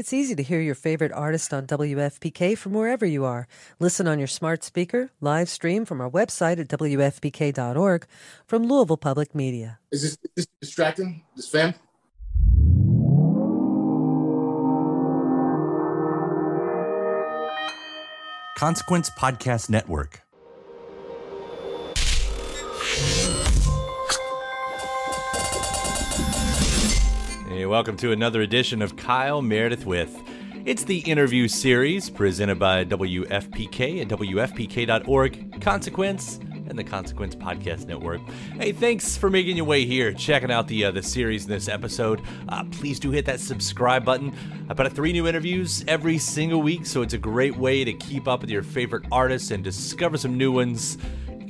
It's easy to hear your favorite artist on WFPK from wherever you are. Listen on your smart speaker, live stream from our website at WFPK.org from Louisville Public Media. Is this, is this distracting? This fam? Consequence Podcast Network. Hey, welcome to another edition of Kyle Meredith with. It's the interview series presented by WFPK and WFPK.org, Consequence, and the Consequence Podcast Network. Hey, thanks for making your way here, checking out the uh, the series in this episode. Uh, please do hit that subscribe button. I put out three new interviews every single week, so it's a great way to keep up with your favorite artists and discover some new ones.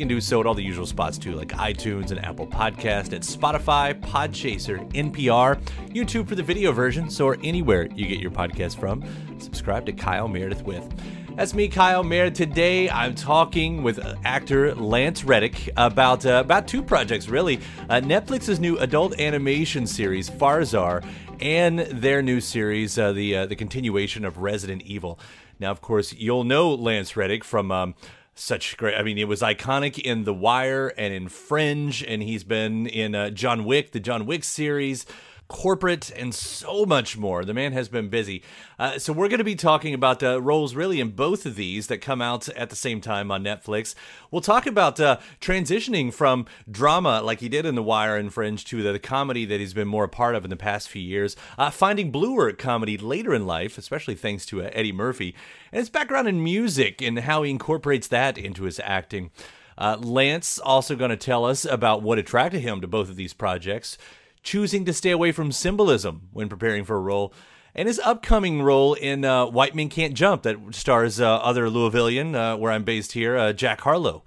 Can do so at all the usual spots too, like iTunes and Apple Podcast, at Spotify, Podchaser, NPR, YouTube for the video version, so or anywhere you get your podcast from. Subscribe to Kyle Meredith with. That's me, Kyle Meredith. Today, I'm talking with actor Lance Reddick about uh, about two projects, really. Uh, Netflix's new adult animation series, Farzar, and their new series, uh, the uh, the continuation of Resident Evil. Now, of course, you'll know Lance Reddick from. Um, such great. I mean, it was iconic in The Wire and in Fringe, and he's been in uh, John Wick, the John Wick series, corporate, and so much more. The man has been busy. Uh, so we're going to be talking about uh, roles really in both of these that come out at the same time on Netflix. We'll talk about uh, transitioning from drama like he did in The Wire and Fringe to the, the comedy that he's been more a part of in the past few years. Uh, finding bluer comedy later in life, especially thanks to uh, Eddie Murphy, and his background in music and how he incorporates that into his acting. Uh, Lance also going to tell us about what attracted him to both of these projects, choosing to stay away from symbolism when preparing for a role, and his upcoming role in uh, White Men Can't Jump that stars uh, other Louisvillian, uh, where I'm based here, uh, Jack Harlow.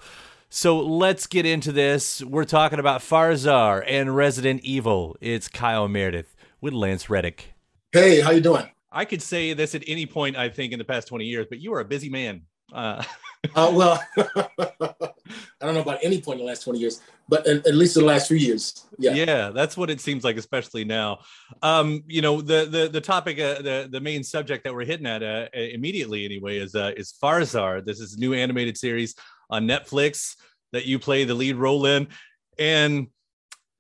So let's get into this. We're talking about Farzar and Resident Evil. It's Kyle Meredith with Lance Reddick. Hey, how you doing? I could say this at any point, I think, in the past 20 years, but you are a busy man. Uh, Uh, well, I don't know about any point in the last 20 years, but at, at least the last few years. Yeah. yeah, that's what it seems like, especially now. Um, you know, the the the topic, uh, the the main subject that we're hitting at uh, immediately anyway is uh, is Farzar. This is a new animated series on Netflix that you play the lead role in, and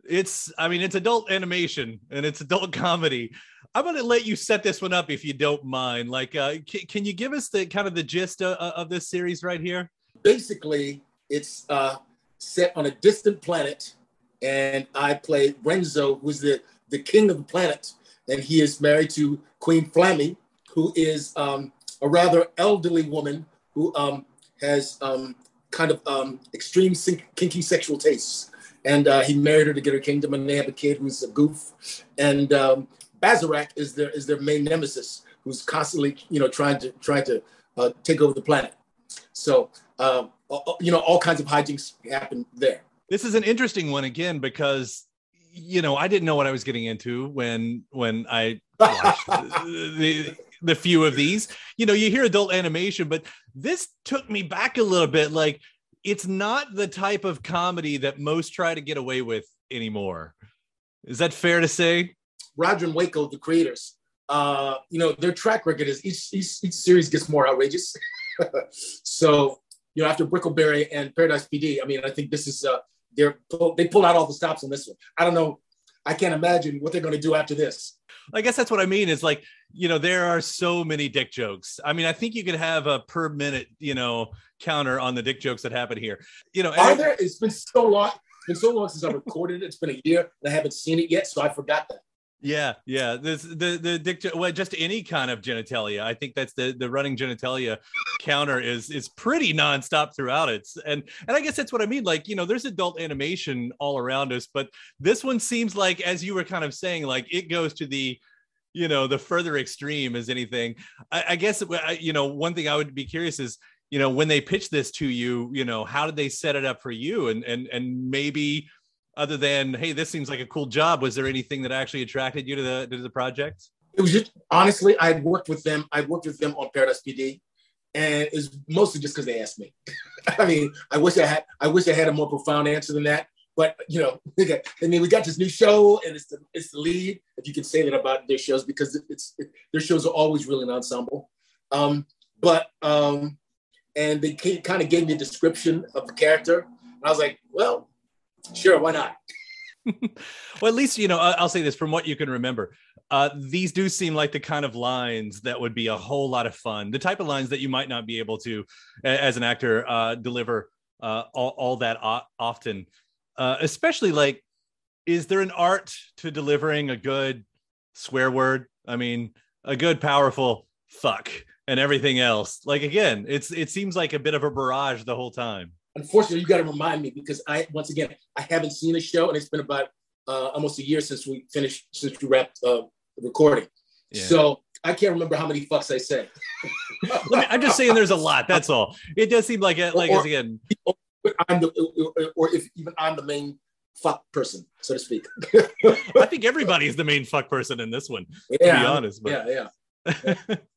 it's I mean it's adult animation and it's adult comedy. I'm going to let you set this one up if you don't mind. Like, uh, can, can you give us the kind of the gist of, of this series right here? Basically, it's uh, set on a distant planet, and I play Renzo, who's the, the king of the planet, and he is married to Queen Flammy, who is um, a rather elderly woman who um, has um, kind of um, extreme kinky sexual tastes. And uh, he married her to get her kingdom, and they have a kid who's a goof. And um, Bazarak is their is their main nemesis, who's constantly you know trying to trying to uh, take over the planet. So uh, you know all kinds of hijinks happen there. This is an interesting one again because you know I didn't know what I was getting into when when I watched the the few of these. You know, you hear adult animation, but this took me back a little bit. Like it's not the type of comedy that most try to get away with anymore. Is that fair to say? Roger and Waco, the creators, uh, you know, their track record is each, each, each series gets more outrageous. so, you know, after Brickleberry and Paradise PD, I mean, I think this is, uh, they're, they pulled out all the stops on this one. I don't know. I can't imagine what they're going to do after this. I guess that's what I mean. Is like, you know, there are so many dick jokes. I mean, I think you could have a per minute, you know, counter on the dick jokes that happen here. You know, Are and- there? It's been so long. It's been so long since I recorded it. It's been a year and I haven't seen it yet, so I forgot that. Yeah, yeah. This the the dick well, just any kind of genitalia. I think that's the the running genitalia counter is is pretty nonstop throughout it. And and I guess that's what I mean. Like, you know, there's adult animation all around us, but this one seems like, as you were kind of saying, like it goes to the you know the further extreme as anything. I, I guess you know one thing I would be curious is you know when they pitched this to you, you know how did they set it up for you, and and and maybe other than hey this seems like a cool job was there anything that actually attracted you to the to the project It was just honestly, I worked with them. I worked with them on Paradise PD, and it's mostly just because they asked me. I mean, I wish I had. I wish I had a more profound answer than that. But you know, I mean, we got this new show, and it's the it's the lead, if you can say that about their shows, because it's it, their shows are always really an ensemble. Um, but um, and they kind of gave me a description of the character, and I was like, well, sure, why not? well at least you know i'll say this from what you can remember. Uh, these do seem like the kind of lines that would be a whole lot of fun. The type of lines that you might not be able to as an actor uh, deliver uh, all, all that often. Uh, especially like is there an art to delivering a good swear word? I mean a good powerful fuck and everything else. Like again it's it seems like a bit of a barrage the whole time Unfortunately, you got to remind me because I once again I haven't seen the show, and it's been about uh, almost a year since we finished since we wrapped uh, the recording. Yeah. So I can't remember how many fucks I said. Let me, i'm just saying there's a lot that's all it does seem like it like Or- again I'm the, or if even I'm the main fuck person, so to speak. I think everybody is the main fuck person in this one, to be honest. But yeah, yeah.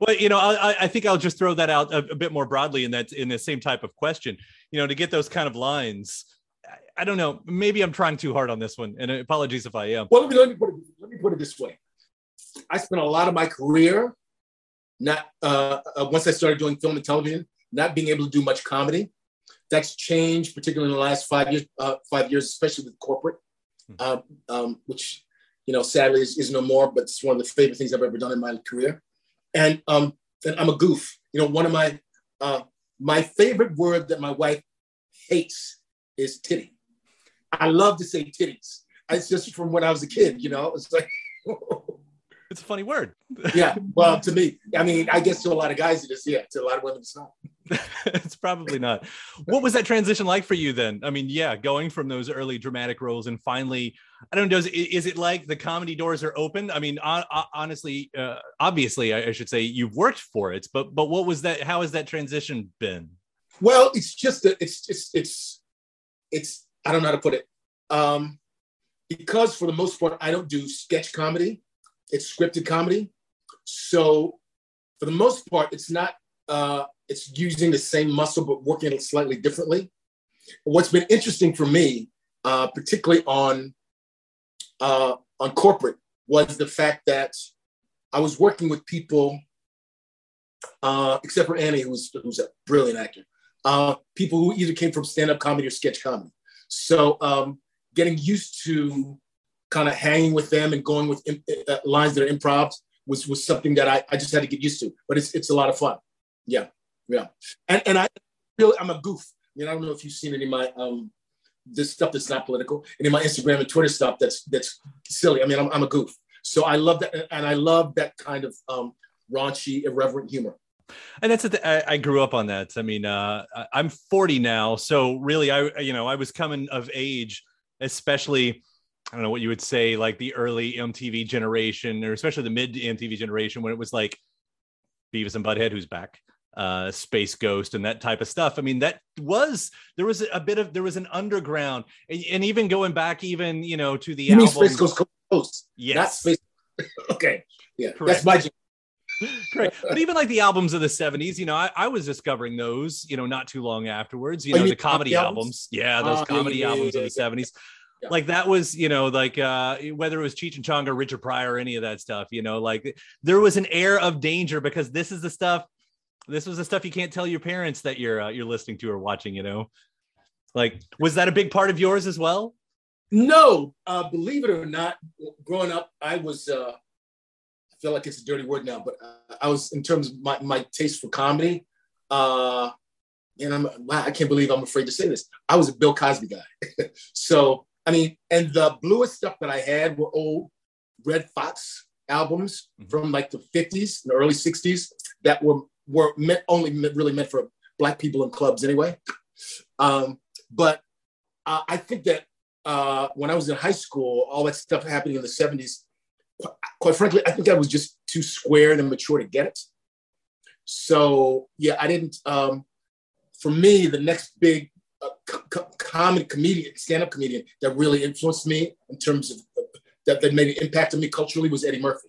well, you know, I, I- think I'll just throw that out a, a bit more broadly in that in the same type of question. You know, to get those kind of lines. I, I don't know. Maybe I'm trying too hard on this one, and apologies if I am. Well, let me, let me put it let me put it this way. I spent a lot of my career not uh, uh, once I started doing film and television, not being able to do much comedy. That's changed, particularly in the last five years. Uh, five years, especially with corporate, um, um, which you know sadly is, is no more. But it's one of the favorite things I've ever done in my career. And um, and I'm a goof. You know, one of my uh, my favorite word that my wife hates is titty. I love to say titties. It's just from when I was a kid. You know, it's like. It's a funny word. yeah. Well, to me, I mean, I guess to a lot of guys it is. Yeah. To a lot of women, it's not. it's probably not. What was that transition like for you then? I mean, yeah, going from those early dramatic roles and finally, I don't know, is, is it like the comedy doors are open? I mean, honestly, uh, obviously, I, should say you've worked for it, but but what was that? How has that transition been? Well, it's just that it's it's it's it's I don't know how to put it. Um, because for the most part, I don't do sketch comedy. It's scripted comedy. So for the most part, it's not uh, it's using the same muscle but working slightly differently. What's been interesting for me, uh, particularly on uh, on corporate, was the fact that I was working with people, uh, except for Annie, who's who's a brilliant actor. Uh, people who either came from stand-up comedy or sketch comedy. So um, getting used to kind of hanging with them and going with im- uh, lines that are improv was was something that I, I just had to get used to. But it's it's a lot of fun. Yeah, yeah. And and I really I'm a goof. You know, I don't know if you've seen any of my um this stuff that's not political, and in my Instagram and Twitter stuff that's that's silly. I mean, I'm, I'm a goof. So I love that, and I love that kind of um, raunchy, irreverent humor. and that's th- I, I grew up on that i mean uh i'm 40 now so really i you know i was coming of age especially i don't know what you would say like the early mtv generation or especially the mid mtv generation when it was like beavis and butthead who's back uh space ghost and that type of stuff i mean that was there was a bit of there was an underground and, and even going back even you know to the You album Space Ghost? Not yes Space. okay, yeah, Correct. that's my. Correct. But even like the albums of the 70s, you know, I, I was discovering those, you know, not too long afterwards, you Oh, know, you the comedy albums. albums? Yeah, those yeah, comedy yeah, yeah, albums yeah, of the yeah. 70s. Yeah. Like that was, you know, like uh whether it was Cheech and Chong or Richard Pryor or any of that stuff, you know, like there was an air of danger because this is the stuff, this was the stuff you can't tell your parents that you're uh, you're listening to or watching, you know. Like, was that a big part of yours as well? No, uh, believe it or not, growing up, I was. Uh, I feel like it's a dirty word now, but uh, I was in terms of my, my taste for comedy. Uh, and I'm I can't believe I'm afraid to say this. I was a Bill Cosby guy. so I mean, and the bluest stuff that I had were old Redd Foxx albums mm-hmm. from like the 50s and the early 60s that were were meant only meant, really meant for black people in clubs anyway. Um, but uh, I think that uh, when I was in high school, all that stuff happening in the 70s, quite, quite frankly, I think I was just too square and immature to get it. So yeah, I didn't. Um, for me, the next big uh, comedian, stand-up comedian that really influenced me in terms of that, that made an impact on me culturally was Eddie Murphy.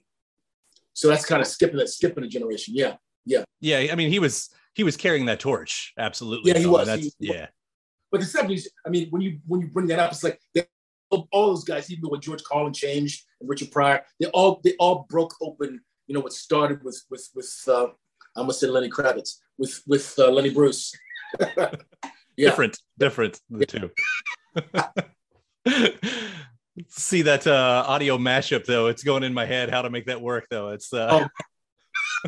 So that's kind of skipping that skipping a generation. Yeah, yeah, yeah. I mean, he was he was carrying that torch. Absolutely. Yeah, he was. He, yeah. But the seventies, I mean, when you when you bring that up, it's like they, all those guys, even when George Carlin changed and Richard Pryor, they all they all broke open. You know what started with with with uh, I almost said Lenny Kravitz with with uh, Lenny Bruce. yeah. Different, different the yeah. two. See that uh, audio mashup though? It's going in my head how to make that work though. It's uh... oh.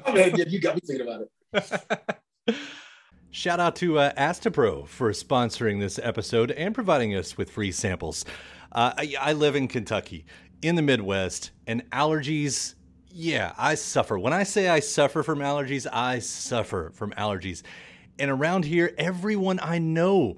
man, yeah, you got me thinking about it. Shout out to uh, Astepro for sponsoring this episode and providing us with free samples. Uh, I, I live in Kentucky, in the Midwest, and allergies yeah, I suffer. When I say I suffer from allergies, I suffer from allergies. And around here, everyone I know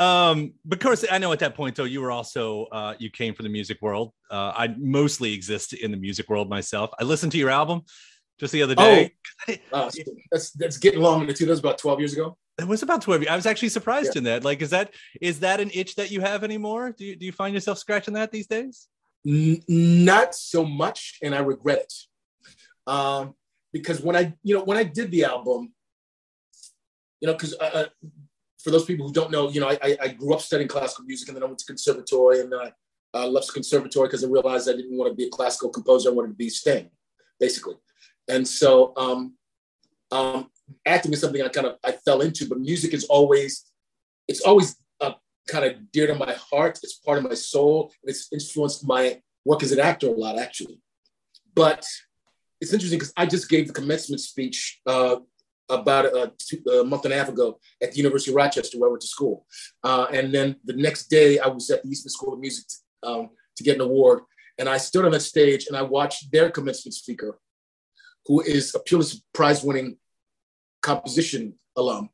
Um, of course, I know at that point though, you were also uh, you came from the music world. Uh, I mostly exist in the music world myself. I listened to your album just the other day. Oh, uh, that's that's getting long in the two. That was about twelve years ago. It was about twelve. I was actually surprised yeah. in that. Like, is that is that an itch that you have anymore? Do you do you find yourself scratching that these days? N- not so much, and I regret it. Um, because when I you know when I did the album, you know, because uh, uh for those people who don't know, you know, I, I grew up studying classical music and then I went to conservatory and then I uh, left the conservatory because I realized I didn't want to be a classical composer. I wanted to be Sting, basically. And so um, um, acting is something I kind of I fell into, but music is always it's always uh, kind of dear to my heart. It's part of my soul. It's influenced my work as an actor a lot, actually. But it's interesting because I just gave the commencement speech uh, about a, a, month and a half ago at the University of Rochester, where I went to school. Uh, and then the next day, I was at the Eastman School of Music um, to get an award. And I stood on the stage and I watched their commencement speaker, who is a Pulitzer Prize winning composition alum.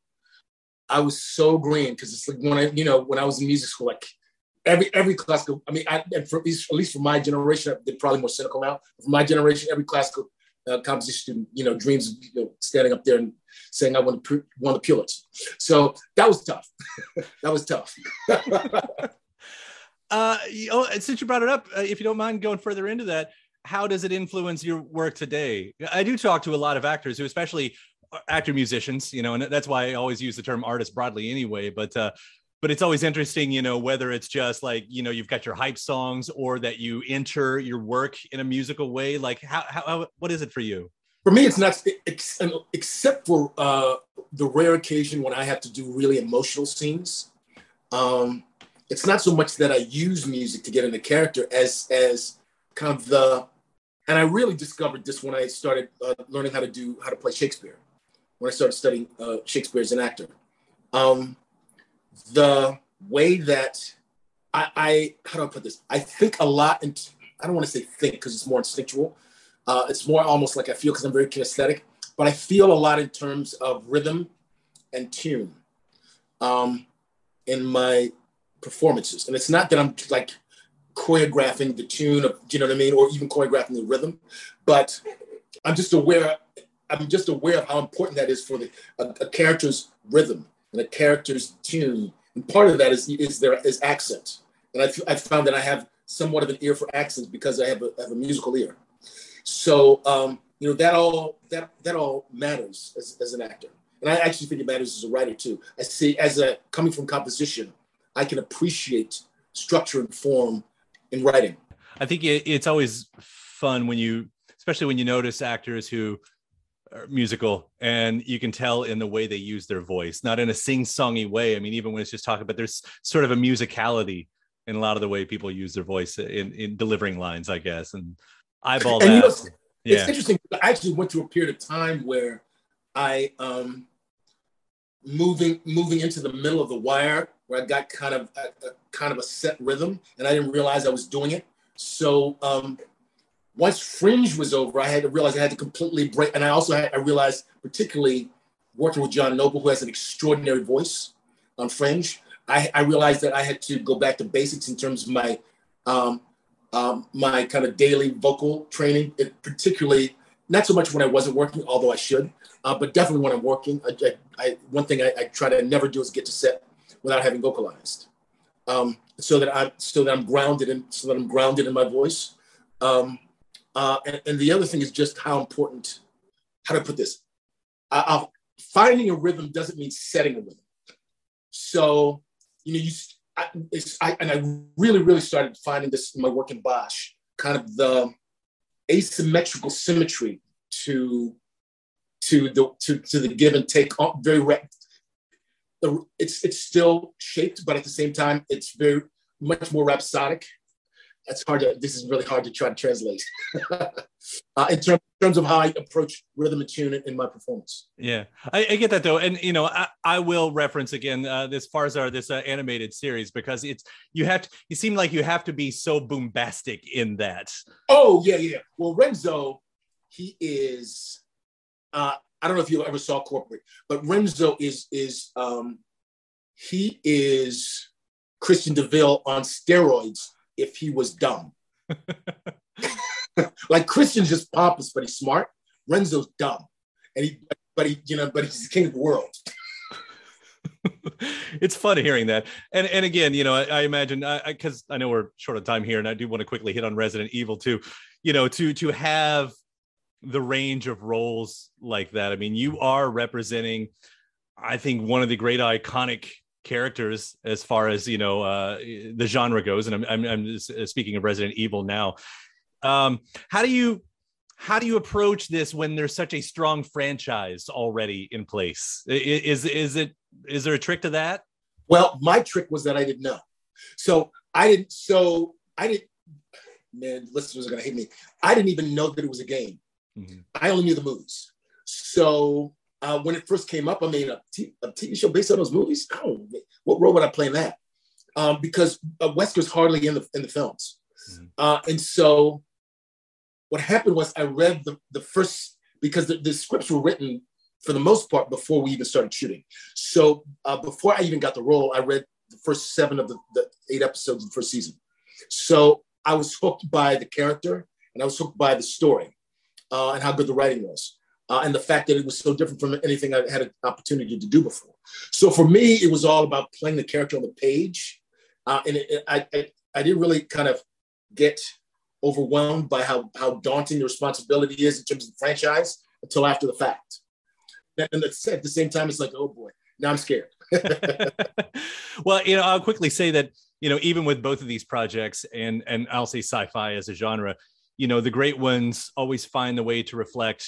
I was so green because it's like when I, you know, when I was in music school, like every every classical. I mean, I, and for, at least, at least for my generation, they're probably more cynical now. For my generation, every classical uh, composition student, you know, dreams of you know, standing up there and saying, "I want to want the Pulitzer." So that was tough. that was tough. uh, oh, since you brought it up, uh, if you don't mind going further into that, how does it influence your work today? I do talk to a lot of actors who, especially uh, actor musicians, you know, and that's why I always use the term artist broadly anyway. But uh, but it's always interesting, you know, whether it's just like, you know, you've got your hype songs or that you enter your work in a musical way. Like, how, how what is it for you? For me, it's not, except for uh, the rare occasion when I have to do really emotional scenes. Um, it's not so much that I use music to get into character as, as kind of the, and I really discovered this when I started uh, learning how to do, how to play Shakespeare, when I started studying uh, Shakespeare as an actor. Um, the way that I, I how do I put this? I think a lot, and I don't want to say think because it's more instinctual. Uh, it's more almost like I feel because I'm very kinesthetic, but I feel a lot in terms of rhythm and tune um, in my performances. And it's not that I'm like choreographing the tune of, you know what I mean, or even choreographing the rhythm, but I'm just aware. I'm just aware of how important that is for the a, a character's rhythm and a character's tune. And part of that is is their is accent. And I, I found that I have somewhat of an ear for accents because I have a, have a musical ear. So um, you know that all that that all matters as, as an actor. And I actually think it matters as a writer too. I see as a coming from composition, I can appreciate structure and form in writing. I think it, it's always fun when you, especially when you notice actors who musical and you can tell in the way they use their voice not in a sing-songy way i mean even when it's just talking but there's sort of a musicality in a lot of the way people use their voice in, in delivering lines i guess and eyeball and that. You know, it's, yeah. interesting i actually went through a period of time where i um moving moving into the middle of the wire where i got kind of a, a kind of a set rhythm and i didn't realize i was doing it so um once Fringe was over, I had to realize I had to completely break. And I also had, I realized, particularly working with John Noble, who has an extraordinary voice on Fringe, I, I realized that I had to go back to basics in terms of my um, um, my kind of daily vocal training, it, particularly not so much when I wasn't working, although I should, uh, but definitely when I'm working. I, I, I one thing I, try to never do is get to set without having vocalized, um, so that I'm so that I'm grounded in so that I'm grounded in my voice. Um, uh, and, and, the other thing is just how important, how to put this? Uh, finding a rhythm doesn't mean setting a rhythm. So, you know, you, I, I, and I really, really started finding this in my work in Bosch, kind of the asymmetrical symmetry to to the to, to the give and take very the, it's it's still shaped but at the same time it's very much more rhapsodic that's hard to this is really hard to try to translate. Uh, in, term, in, terms of how i approach rhythm and tune in, in my performance. Yeah. I, I, get that though. And you know i, I will reference again uh, this farzar this uh, animated series because it's you have to you seem like you have to be so bombastic in that. Oh yeah yeah. Well renzo he is uh i don't know if you ever saw corporate but renzo is is um he is christian deville on steroids if he was dumb. like Christian's just pompous, but he's smart. Renzo's dumb, and he, but he, you know, but he's the king of the world. it's fun hearing that, and and again, you know, I, I imagine because I, I, I know we're short of time here, and I do want to quickly hit on Resident Evil too. You know, to to have the range of roles like that. I mean, you are representing, I think, one of the great iconic characters as far as you know uh, the genre goes and i'm, I'm, I'm uh, speaking of resident evil now. Um, how do you how do you approach this when there's such a strong franchise already in place? Is is it is there a trick to that? Well my trick was that i didn't know. So i didn't so i didn't man listeners are going to hate me. I didn't even know that it was a game. Mm-hmm. i only knew the movies. So uh, when it first came up, I mean, a, t- a TV show based on those movies. I don't. What role would I play in that? Um, because uh, Wesker's hardly in the in the films, mm-hmm. uh, and so what happened was I read the the first because the, the scripts were written for the most part before we even started shooting. So uh, before I even got the role, I read the first seven of the, the eight episodes of the first season. So I was hooked by the character and I was hooked by the story uh, and how good the writing was. Uh, and the fact that it was so different from anything I had an opportunity to do before. So for me, it was all about playing the character on the page. Uh, and it, it, I, I, I didn't really kind of get overwhelmed by how, how daunting the responsibility is in terms of the franchise until after the fact. And at the same time, it's like, oh boy, now I'm scared. well, you know, I'll quickly say that you know, even with both of these projects, and and I'll say sci-fi as a genre, you know, the great ones always find the way to reflect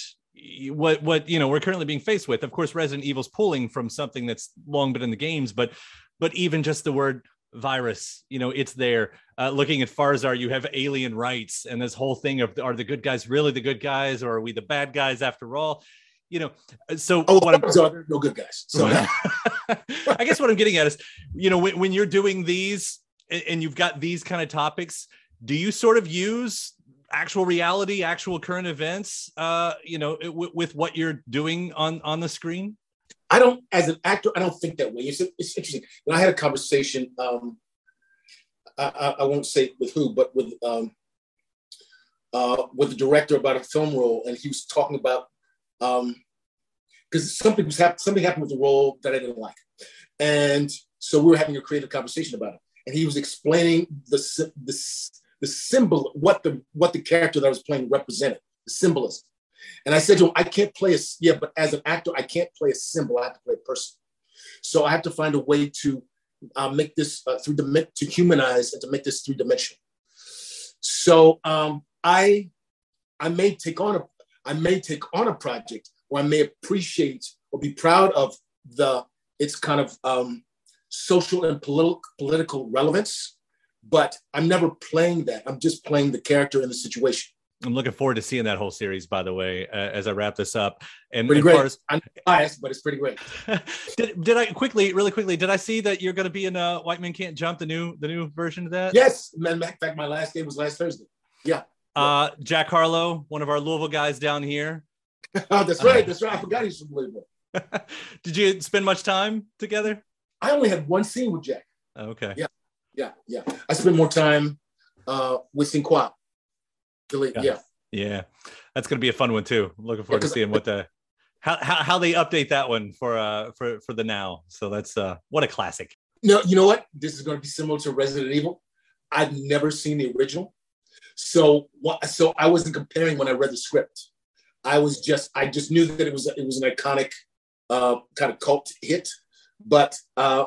what what you know we're currently being faced with. Of course, Resident Evil's pulling from something that's long been in the games, but but even just the word virus you know it's there uh, looking at farzar you have alien rights and this whole thing of are the good guys really the good guys or are we the bad guys after all you know, uh, so oh, what I'm, so no good guys. So I guess what I'm getting at is, you know, when, when you're doing these and you've got these kind of topics, do you sort of use actual reality, actual current events, uh, you know, w- with what you're doing on on the screen? I don't, as an actor, I don't think that way. It's, it's interesting. When I had a conversation, um, I, I, won't say with who, but with um, uh, with the director about a film role, and he was talking about um, because something was hap- something happened with the role that I didn't like, and so we were having a creative conversation about it. And he was explaining the the, the symbol, what the what the character that I was playing represented, the symbolism. And I said to him, I can't play a yeah, but as an actor, I can't play a symbol. I have to play a person. So I have to find a way to uh, make this uh, through the to humanize and to make this three dimensional. So um, I I may take on a I may take on a project or I may appreciate or be proud of the its kind of um, social and political political relevance, but I'm never playing that. I'm just playing the character in the situation. I'm looking forward to seeing that whole series, by the way, uh, as I wrap this up. And pretty great. As, I'm biased, but it's pretty great. did, did I quickly, really quickly, did I see that you're going to be in uh, White Men Can't Jump, the new the new version of that? Yes. In fact, my last game was last Thursday. Yeah. Uh, Jack Harlow, one of our Louisville guys down here. oh, that's right. That's right. I forgot he's from Louisville. Did you spend much time together? I only had one scene with Jack. Okay. Yeah. Yeah. Yeah. I spend more time uh, with Sinqua. Yeah. yeah. Yeah. That's going to be a fun one too. I'm looking forward yeah, to seeing what the how, how how they update that one for uh for for the now. So that's uh what a classic. No, you know what? This is going to be similar to Resident Evil. I've never seen the original. So what? So I wasn't comparing when I read the script. I was just I just knew that it was it was an iconic uh, kind of cult hit, but uh,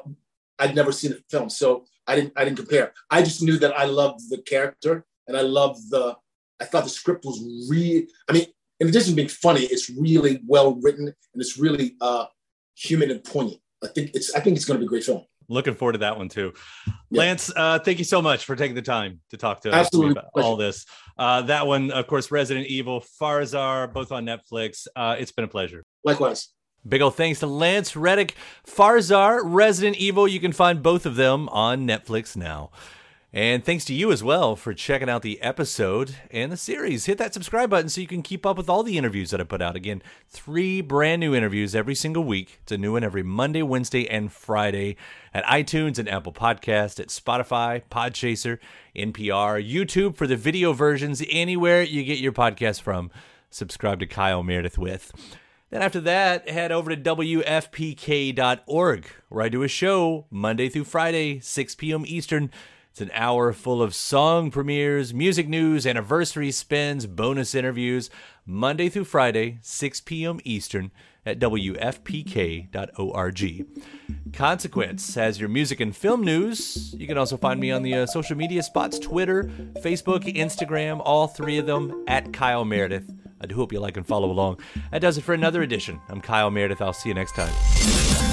I'd never seen the film, so I didn't I didn't compare. I just knew that I loved the character and I loved the. I thought the script was really. I mean, in addition to being funny, it's really well written and it's really uh, human and poignant. I think it's I think it's going to be a great film looking forward to that one too. Yeah. Lance, uh, thank you so much for taking the time to talk to Absolutely. us about all this. Uh, that one, of course, Resident Evil, Farzar, both on Netflix. Uh, it's been a pleasure. Likewise. Big ol' thanks to Lance Reddick, Farzar, Resident Evil. You can find both of them on Netflix now. And thanks to you as well for checking out the episode and the series. Hit that subscribe button so you can keep up with all the interviews that I put out. Again, three brand new interviews every single week. It's a new one every Monday, Wednesday, and Friday at iTunes and Apple Podcast, at Spotify, Podchaser, NPR, YouTube for the video versions, anywhere you get your podcast from. Subscribe to Kyle Meredith with. Then after that, head over to WFPK.org, where I do a show Monday through Friday, 6 p.m. Eastern it's an hour full of song premieres, music news, anniversary spins, bonus interviews, Monday through Friday, 6 p.m. Eastern at WFPK.org. Consequence has your music and film news. You can also find me on the uh, social media spots Twitter, Facebook, Instagram, all three of them at Kyle Meredith. I do hope you like and follow along. That does it for another edition. I'm Kyle Meredith. I'll see you next time.